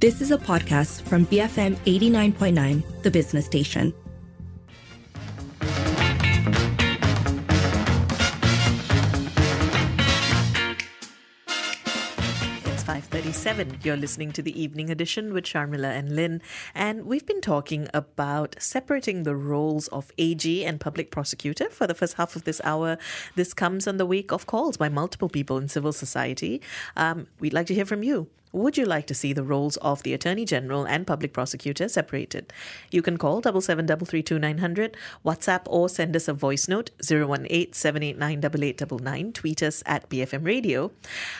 This is a podcast from BFM 89.9, the business station. It's 5:37. You're listening to the evening edition with Sharmila and Lynn, and we've been talking about separating the roles of AG and public prosecutor for the first half of this hour. This comes on the wake of calls by multiple people in civil society. Um, we'd like to hear from you. Would you like to see the roles of the Attorney General and Public Prosecutor separated? You can call 77332900, WhatsApp or send us a voice note 018-789-8899, tweet us at BFM Radio.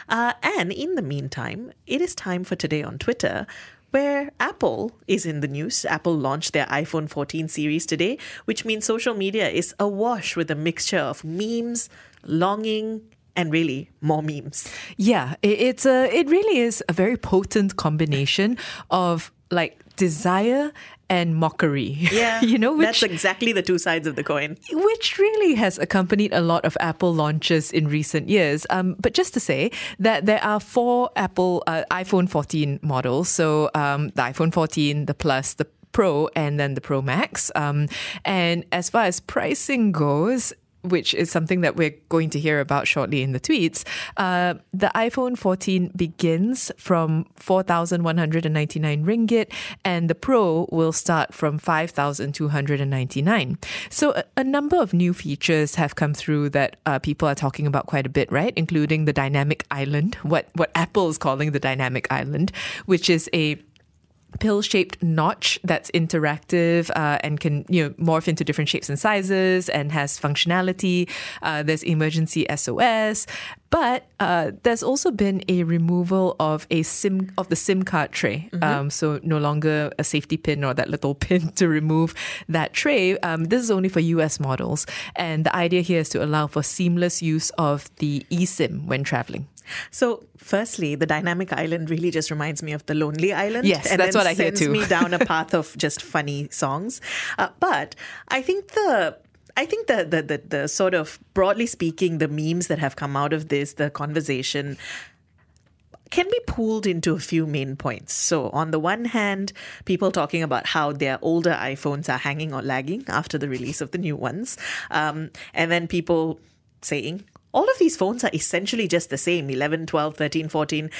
Uh, and in the meantime, it is time for today on Twitter where Apple is in the news. Apple launched their iPhone 14 series today, which means social media is awash with a mixture of memes, longing, and really more memes. Yeah, it's a it really is a very potent combination of like desire and mockery. Yeah, you know, which, that's exactly the two sides of the coin. Which really has accompanied a lot of Apple launches in recent years. Um, but just to say that there are four Apple uh, iPhone 14 models. So um, the iPhone 14, the Plus, the Pro, and then the Pro Max. Um, and as far as pricing goes, which is something that we're going to hear about shortly in the tweets. Uh, the iPhone 14 begins from 4,199 ringgit, and the Pro will start from 5,299. So, a, a, number of new features have come through that uh, people are talking about quite a bit, right? Including the dynamic island, what, what Apple is calling the dynamic island, which is a pill shaped notch that's interactive uh, and can you know morph into different shapes and sizes and has functionality. Uh, there's emergency SOS, but uh, there's also been a removal of a SIM of the SIM card tray. Mm-hmm. Um, so no longer a safety pin or that little pin to remove that tray. Um, this is only for US models, and the idea here is to allow for seamless use of the eSIM when traveling. So, firstly, the dynamic island really just reminds me of the Lonely Island. Yes, and that's what I hear too. me down a path of just funny songs. Uh, but I think the I think the, the, the the sort of broadly speaking, the memes that have come out of this, the conversation can be pooled into a few main points. So, on the one hand, people talking about how their older iPhones are hanging or lagging after the release of the new ones. Um, and then people saying, all of these phones are essentially just the same 11, 12, 13, 14.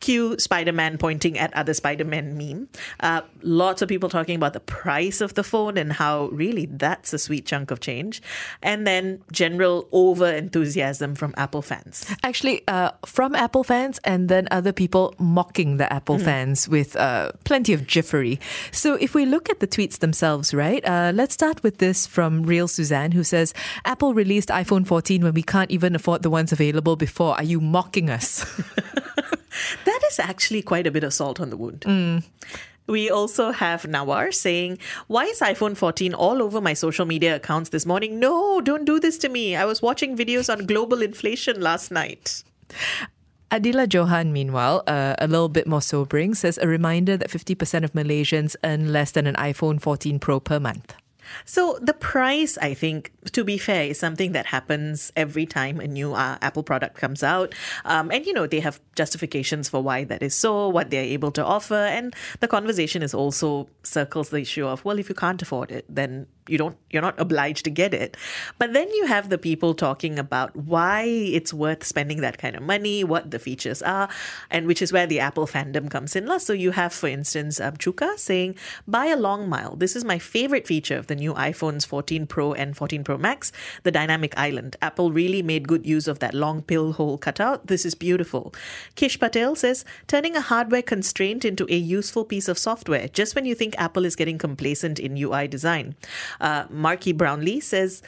Cue Spider Man pointing at other Spider Man meme. Uh, lots of people talking about the price of the phone and how really that's a sweet chunk of change. And then general over enthusiasm from Apple fans. Actually, uh, from Apple fans and then other people mocking the Apple mm. fans with uh, plenty of jiffery. So if we look at the tweets themselves, right, uh, let's start with this from Real Suzanne who says Apple released iPhone 14 when we can't even afford the ones available before. Are you mocking us? that is actually quite a bit of salt on the wound. Mm. We also have Nawar saying, Why is iPhone 14 all over my social media accounts this morning? No, don't do this to me. I was watching videos on global inflation last night. Adila Johan, meanwhile, uh, a little bit more sobering, says a reminder that 50% of Malaysians earn less than an iPhone 14 Pro per month. So the price, I think, to be fair, is something that happens every time a new uh, Apple product comes out. Um, and, you know, they have justifications for why that is so, what they're able to offer. And the conversation is also circles the issue of, well, if you can't afford it, then you don't you're not obliged to get it but then you have the people talking about why it's worth spending that kind of money what the features are and which is where the apple fandom comes in so you have for instance um, chuka saying buy a long mile this is my favorite feature of the new iphones 14 pro and 14 pro max the dynamic island. Apple really made good use of that long pill hole cutout. This is beautiful. Kish patel says turning a hardware constraint into a useful piece of software. Just when you think apple is getting complacent in ui design. Uh, Marky Brownlee says,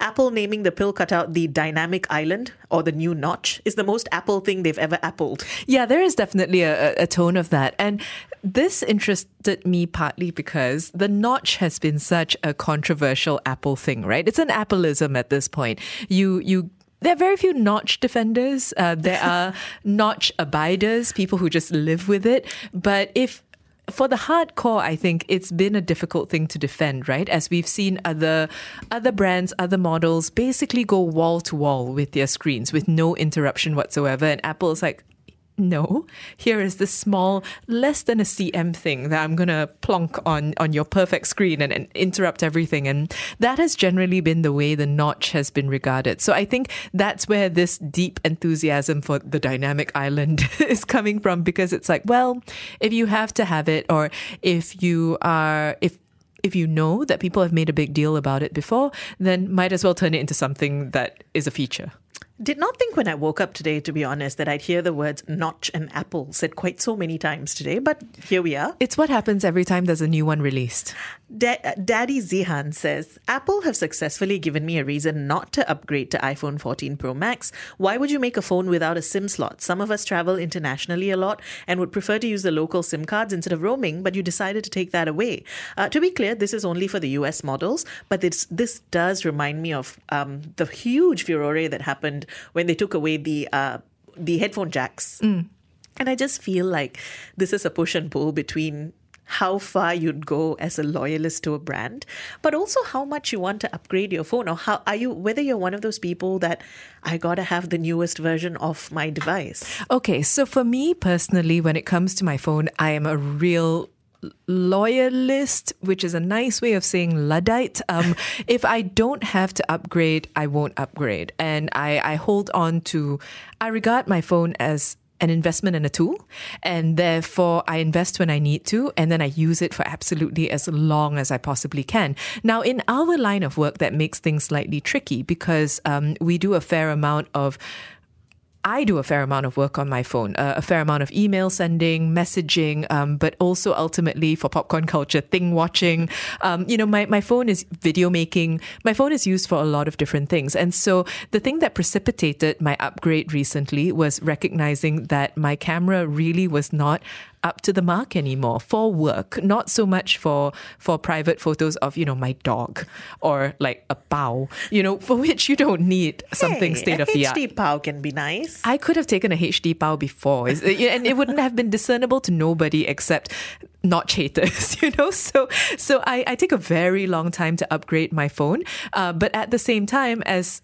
Apple naming the pill cutout the dynamic island or the new notch is the most Apple thing they've ever appled. Yeah, there is definitely a, a, tone of that. And this interested me partly because the notch has been such a controversial Apple thing, right? It's an Appleism at this point. You you there are very few notch defenders. Uh, there are notch abiders, people who just live with it. But if for the hardcore, I think it's been a difficult thing to defend, right? As we've seen other other brands, other models basically go wall to wall with their screens with no interruption whatsoever. And Apple is like, no, here is this small, less than a cm thing that I'm gonna plonk on on your perfect screen and, and interrupt everything. And that has generally been the way the notch has been regarded. So I think that's where this deep enthusiasm for the dynamic island is coming from because it's like, well, if you have to have it, or if you are if if you know that people have made a big deal about it before, then might as well turn it into something that is a feature. Did not think when I woke up today, to be honest, that I'd hear the words notch and apple said quite so many times today, but here we are. It's what happens every time there's a new one released. Da- Daddy Zihan says Apple have successfully given me a reason not to upgrade to iPhone 14 Pro Max. Why would you make a phone without a SIM slot? Some of us travel internationally a lot and would prefer to use the local SIM cards instead of roaming, but you decided to take that away. Uh, to be clear, this is only for the US models, but this, this does remind me of um, the huge furore that happened when they took away the uh, the headphone jacks. And I just feel like this is a push and pull between how far you'd go as a loyalist to a brand, but also how much you want to upgrade your phone or how are you whether you're one of those people that I gotta have the newest version of my device. Okay, so for me personally, when it comes to my phone, I am a real loyalist, which is a nice way of saying Luddite. Um, if I don't have to upgrade, I won't upgrade. And I, I hold on to, I regard my phone as an investment and a tool. And therefore, I invest when I need to, and then I use it for absolutely as long as I possibly can. Now, in our line of work, that makes things slightly tricky because um, we do a fair amount of I do a fair amount of work on my phone, uh, a fair amount of email sending, messaging, um, but also ultimately for popcorn culture, thing watching. Um, you know, my, my phone is video making. My phone is used for a lot of different things. And so the thing that precipitated my upgrade recently was recognizing that my camera really was not up to the mark anymore for work, not so much for for private photos of you know my dog or like a bow, you know, for which you don't need something Hey, state of the art. HD POW can be nice. I could have taken a HD POW before, and it wouldn't have been discernible to nobody except not haters, you know. So, so I, I take a very long time to upgrade my phone, uh, but at the same time, as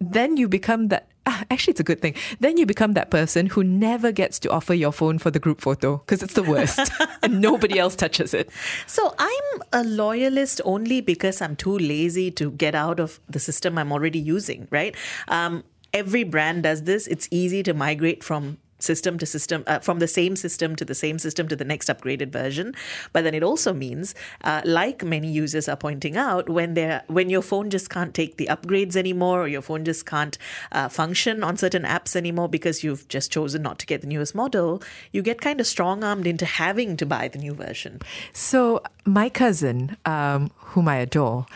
then you become that. Ah, Actually, it's a good thing. Then you become that person who never gets to offer your phone for the group photo because it's the worst and nobody else touches it. So I'm a loyalist only because I'm too lazy to get out of the system I'm already using, right? Um, every brand does this. It's easy to migrate from system to system uh, from the same system to the same system to the next upgraded version but then it also means uh, like many users are pointing out when they're when your phone just can't take the upgrades anymore or your phone just can't uh, function on certain apps anymore because you've just chosen not to get the newest model you get kind of strong armed into having to buy the new version So my cousin, um, whom I adore,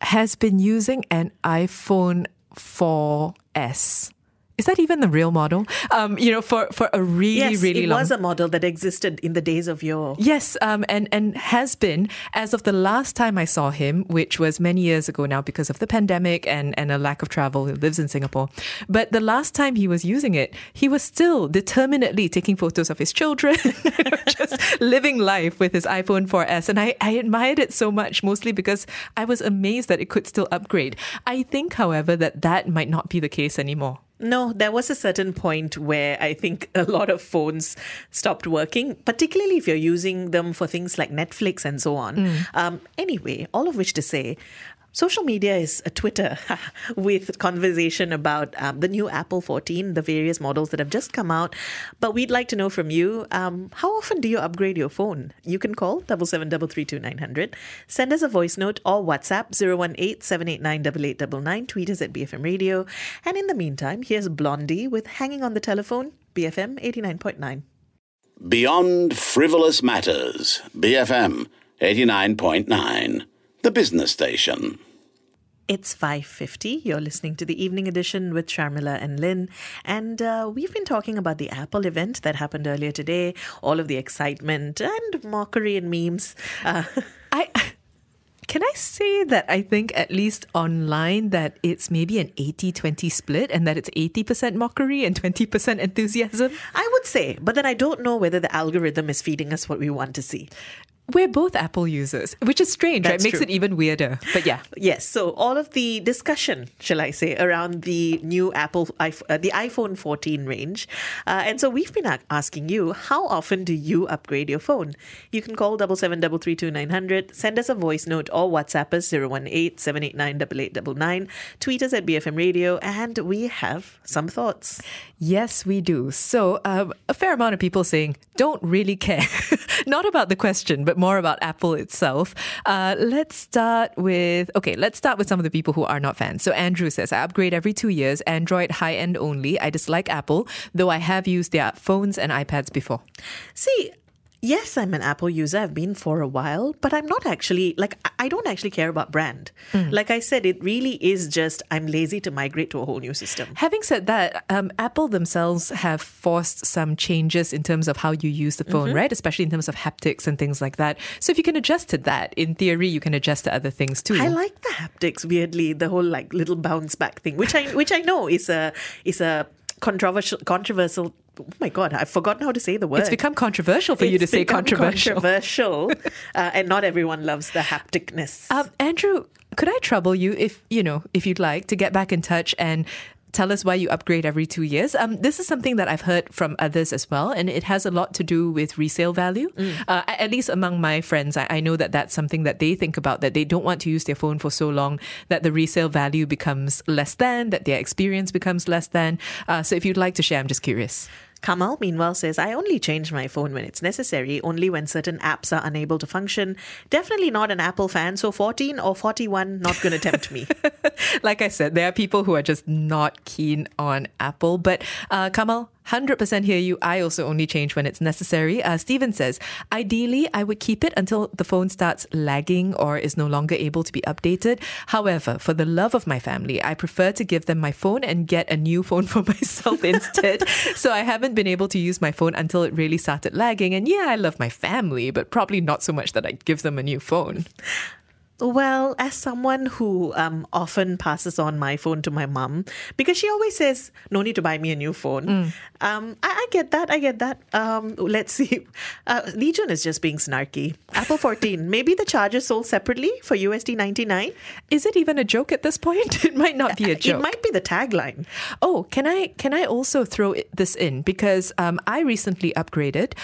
has been using an iPhone 4S. Is that even the real model? Um, you know, for, for a really, really long. yes, really it long was a model that existed in the days of your. Yes, um, and and has been as of the last time I saw him, which was many years ago now because of the pandemic and and a lack of travel. He lives in Singapore, but the last time he was using it, he was still determinedly taking photos of his children, just living life with his iPhone 4S, and I I admired it so much, mostly because I was amazed that it could still upgrade. I think, however, that that might not be the case anymore. No, there was a certain point where I think a lot of phones stopped working, particularly if you're using them for things like Netflix and so on. Um, anyway, all of which to say, social media is a Twitter with conversation about um, the new Apple 14, the various models that have just come out. But we'd like to know from you um, how often do you upgrade your phone? You can call 77332900, send us a voice note or WhatsApp 018 789 8899, tweet us at BFM Radio. And in the meantime, here's Blondie with Hanging on the Telephone, BFM 89.9. Beyond Frivolous Matters, BFM 89.9, the business station. It's 5.50. You're listening to the evening edition with Sharmila and Lynn. And uh, we've been talking about the Apple event that happened earlier today, all of the excitement and mockery and memes. Uh, I can I say that I think at least online that it's maybe an 80-20 split and that it's 80% mockery and 20% enthusiasm. I would say, but then I don't know whether the algorithm is feeding us what we want to see. We're both Apple users, which is strange, That's right? Makes true. it even weirder. But yeah. Yes, so all of the discussion, shall I say, around the new Apple, uh, the iPhone 14 range. Uh, and so we've been asking you, how often do you upgrade your phone? You can call double seven double three two nine hundred, send us a voice note or WhatsApp us 018 789 8899, tweet us at BFM Radio, and we have some thoughts. Yes, we do. So, um, a fair amount of people saying don't really care. Not about the question, but more about Apple itself. Uh, let's start with okay. Let's start with some of the people who are not fans. So, Andrew says I upgrade every two years. Android high end only. I dislike Apple, though I have used their phones and iPads before. See, yes, I'm an Apple user. I've been for a while, but I'm not actually like I- don't actually care about brand. Like I said, it really is just I'm lazy to migrate to a whole new system. Having said that, um, Apple themselves have forced some changes in terms of how you use the phone, right? Especially in terms of haptics and things like that. So if you can adjust to that, in theory, you can adjust to other things too. I like the haptics weirdly, the whole like little bounce back thing, which I which I know is a is a controversial controversial oh my god, I've forgotten how to say the word. It's become controversial for you to say controversial. Controversial, uh, and not everyone loves the hapticness. Um, Andrew, could I trouble you if you know if you'd like to get back in touch and tell us why you upgrade every two years? Um, this is something that I've heard from others as well, and it has a lot to do with resale value. Uh, at least among my friends, I, I know that that's something that they think about that they don't want to use their phone for so long that the resale value becomes less than, that their experience becomes less than. Uh, so if you'd like to share, I'm just curious. Kamal, meanwhile, says, I only change my phone when it's necessary, only when certain apps are unable to function. Definitely not an Apple fan, so 14 or 41 not going to tempt me. like I said, there are people who are just not keen on Apple. But uh, Kamal, 100% hear you. I also only change when it's necessary. Uh, Steven says, ideally, I would keep it until the phone starts lagging or is no longer able to be updated. However, for the love of my family, I prefer to give them my phone and get a new phone for myself instead. so I haven't been able to use my phone until it really started lagging. And yeah, I love my family, but probably not so much that I give them a new phone. Well, as someone who um, often passes on my phone to my mom, because she always says, no need to buy me a new phone. Um, I, I get that. I get that. Um, let's see. Uh, Legion is just being snarky. Apple 14, maybe the charger sold separately for USD 99. Is it even a joke at this point? It might not be a joke. It might be the tagline. Oh, can I can I also throw this in because um, I recently upgraded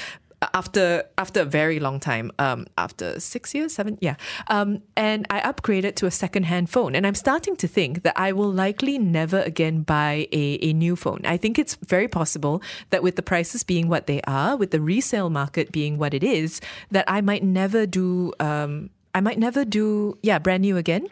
after after a very long time, um, after six years, seven, yeah, um, and I upgraded to a second-hand phone, and I'm starting to think that I will likely never again buy a, a new phone. I think it's very possible that with the prices being what they are, with the resale market being what it is, that I might never do. Um, I might never do, yeah, brand new again.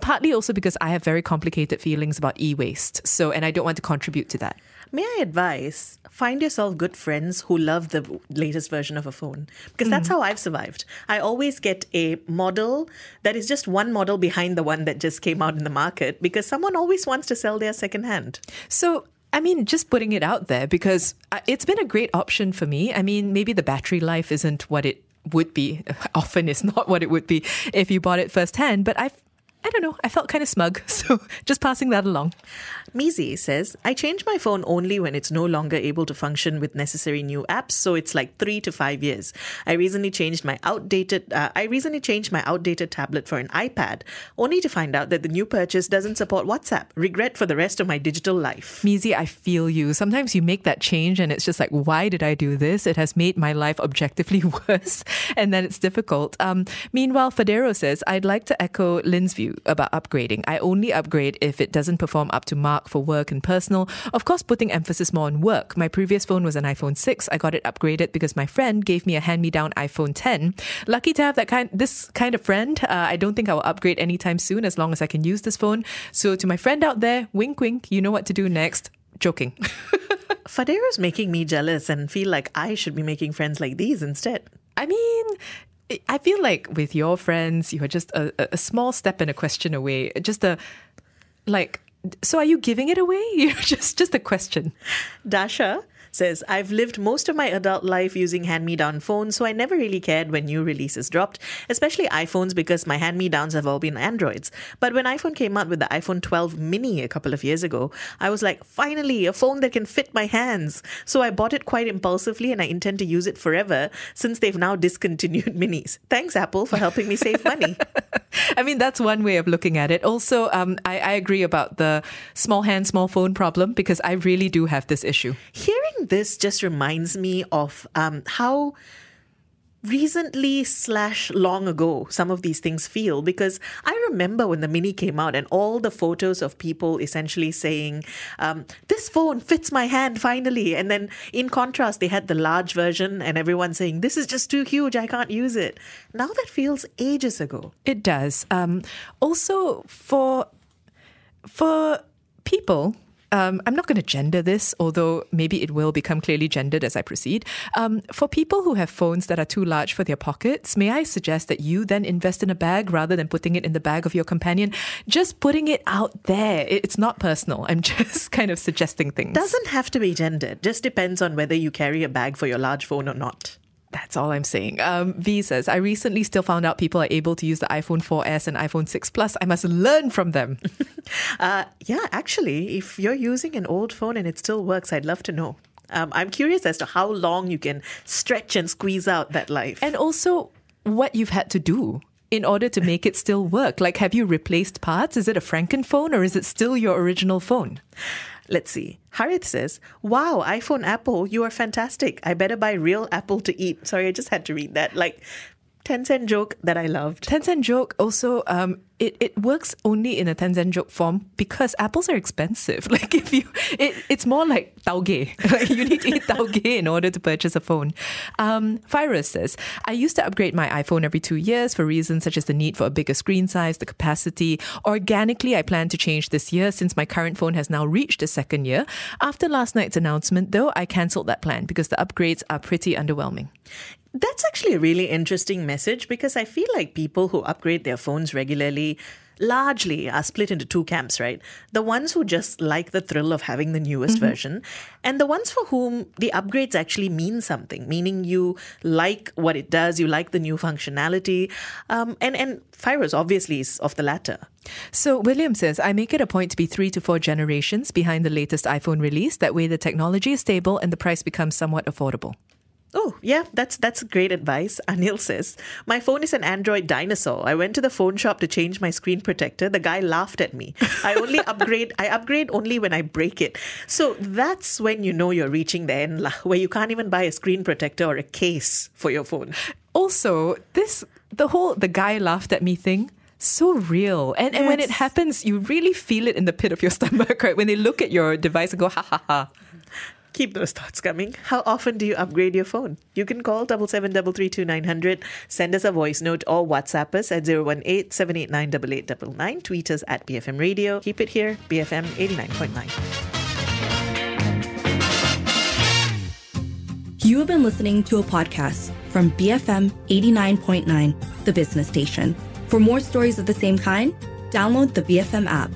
Partly also because I have very complicated feelings about e waste. So, and I don't want to contribute to that. May I advise? Find yourself good friends who love the latest version of a phone because that's how I've survived. I always get a model that is just one model behind the one that just came out in the market because someone always wants to sell their second hand. So, I mean, just putting it out there because uh, it's been a great option for me. I mean, maybe the battery life isn't what it would be. Often is not what it would be if you bought it firsthand, but I've I don't know. I felt kind of smug. So just passing that along. Mizi says, I change my phone only when it's no longer able to function with necessary new apps, so it's like three to five years. I recently changed my outdated uh, I recently changed my outdated tablet for an iPad, only to find out that the new purchase doesn't support WhatsApp. Regret for the rest of my digital life. Mizi, I feel you. Sometimes you make that change and it's just like, why did I do this? It has made my life objectively worse. And then it's difficult. Um, meanwhile, Federo says, I'd like to echo Lynn's view about upgrading. I only upgrade if it doesn't perform up to mark for work and personal. Of course, putting emphasis more on work. My previous phone was an iPhone 6. I got it upgraded because my friend gave me a hand me down iPhone 10. Lucky to have that kind, this kind of friend. Uh, I don't think I will upgrade anytime soon as long as I can use this phone. So to my friend out there, wink, wink, you know what to do next. Joking. Fadero's making me jealous and feel like I should be making friends like these instead. I mean, I feel like with your friends, you are just a, a- small step and a question away. Just a like. So, are you giving it away? You just just a question. Dasha says, I've lived most of my adult life using hand me down phones, so I never really cared when new releases dropped, especially iPhones because my hand me downs have all been Androids. But when iPhone came out with the iPhone 12 mini a couple of years ago, I was like, finally, a phone that can fit my hands. So I bought it quite impulsively and I intend to use it forever since they've now discontinued minis. Thanks, Apple, for helping me save money. I mean, that's one way of looking at it. Also, um, I, I agree about the small hand, small phone problem because I really do have this issue. Hearing this just reminds me of um, how recently slash long ago some of these things feel because i remember when the mini came out and all the photos of people essentially saying um, this phone fits my hand finally and then in contrast they had the large version and everyone saying this is just too huge i can't use it now that feels ages ago It does. Um, also, for for people. Um, I'm not going to gender this, although maybe it will become clearly gendered as I proceed. Um, for people who have phones that are too large for their pockets, may I suggest that you then invest in a bag rather than putting it in the bag of your companion? Just putting it out there. It's not personal. I'm just kind of suggesting things. doesn't have to be gendered just depends on whether you carry a bag for your large phone or not That's all I'm saying. Um, v says, I recently still found out people are able to use the iPhone 4S and iPhone 6 Plus. I must learn from them. Uh, yeah, actually, if you're using an old phone and it still works, I'd love to know. Um, I'm curious as to how long you can stretch and squeeze out that life. and also what you've had to do in order to make it still work. Like, have you replaced parts? Is it a Frankenphone or is it still your original phone? Let's see. Harith says, Wow, iPhone Apple, you are fantastic. I better buy real apple to eat. Sorry, I just had to read that. Like, 10 cent joke that I loved. Tencent joke also, um, it, it works only in a Tencent joke form because apples are expensive. Like if you, it, it's more like tauge. Like you need to eat tauge in order to purchase a phone. Um, says, I used to upgrade my iPhone every two years for reasons such as the need for a bigger screen size, the capacity. Organically, I plan to change this year since my current phone has now reached its second year. After last night's announcement, though, I cancelled that plan because the upgrades are pretty underwhelming. That's actually a really interesting message because I feel like people who upgrade their phones regularly largely are split into two camps, right? The ones who just like the thrill of having the newest version, and the ones for whom the upgrades actually mean something, meaning you like what it does, you like the new functionality. Um, and, and Firos obviously is of the latter. So William says, I make it a point to be three to four generations behind the latest iPhone release. That way the technology is stable and the price becomes somewhat affordable. Oh, yeah, that's that's great advice. Anil says, "My phone is an Android dinosaur. I went to the phone shop to change my screen protector. The guy laughed at me. I only upgrade I upgrade only when I break it. So that's when you know you're reaching the end where you can't even buy a screen protector or a case for your phone. Also, this the whole the guy laughed at me thing. So real. And, and when it happens, you really feel it in the pit of your stomach, right? When they look at your device and go, ha ha ha. Keep those thoughts coming. How often do you upgrade your phone? You can call double seven double three two nine hundred. Send us a voice note or WhatsApp us at 018-789-8899. Tweet us at BFM Radio. Keep it here, BFM 89.9. You have been listening to a podcast from BFM 89.9, the business station. For more stories of the same kind, download the BFM app.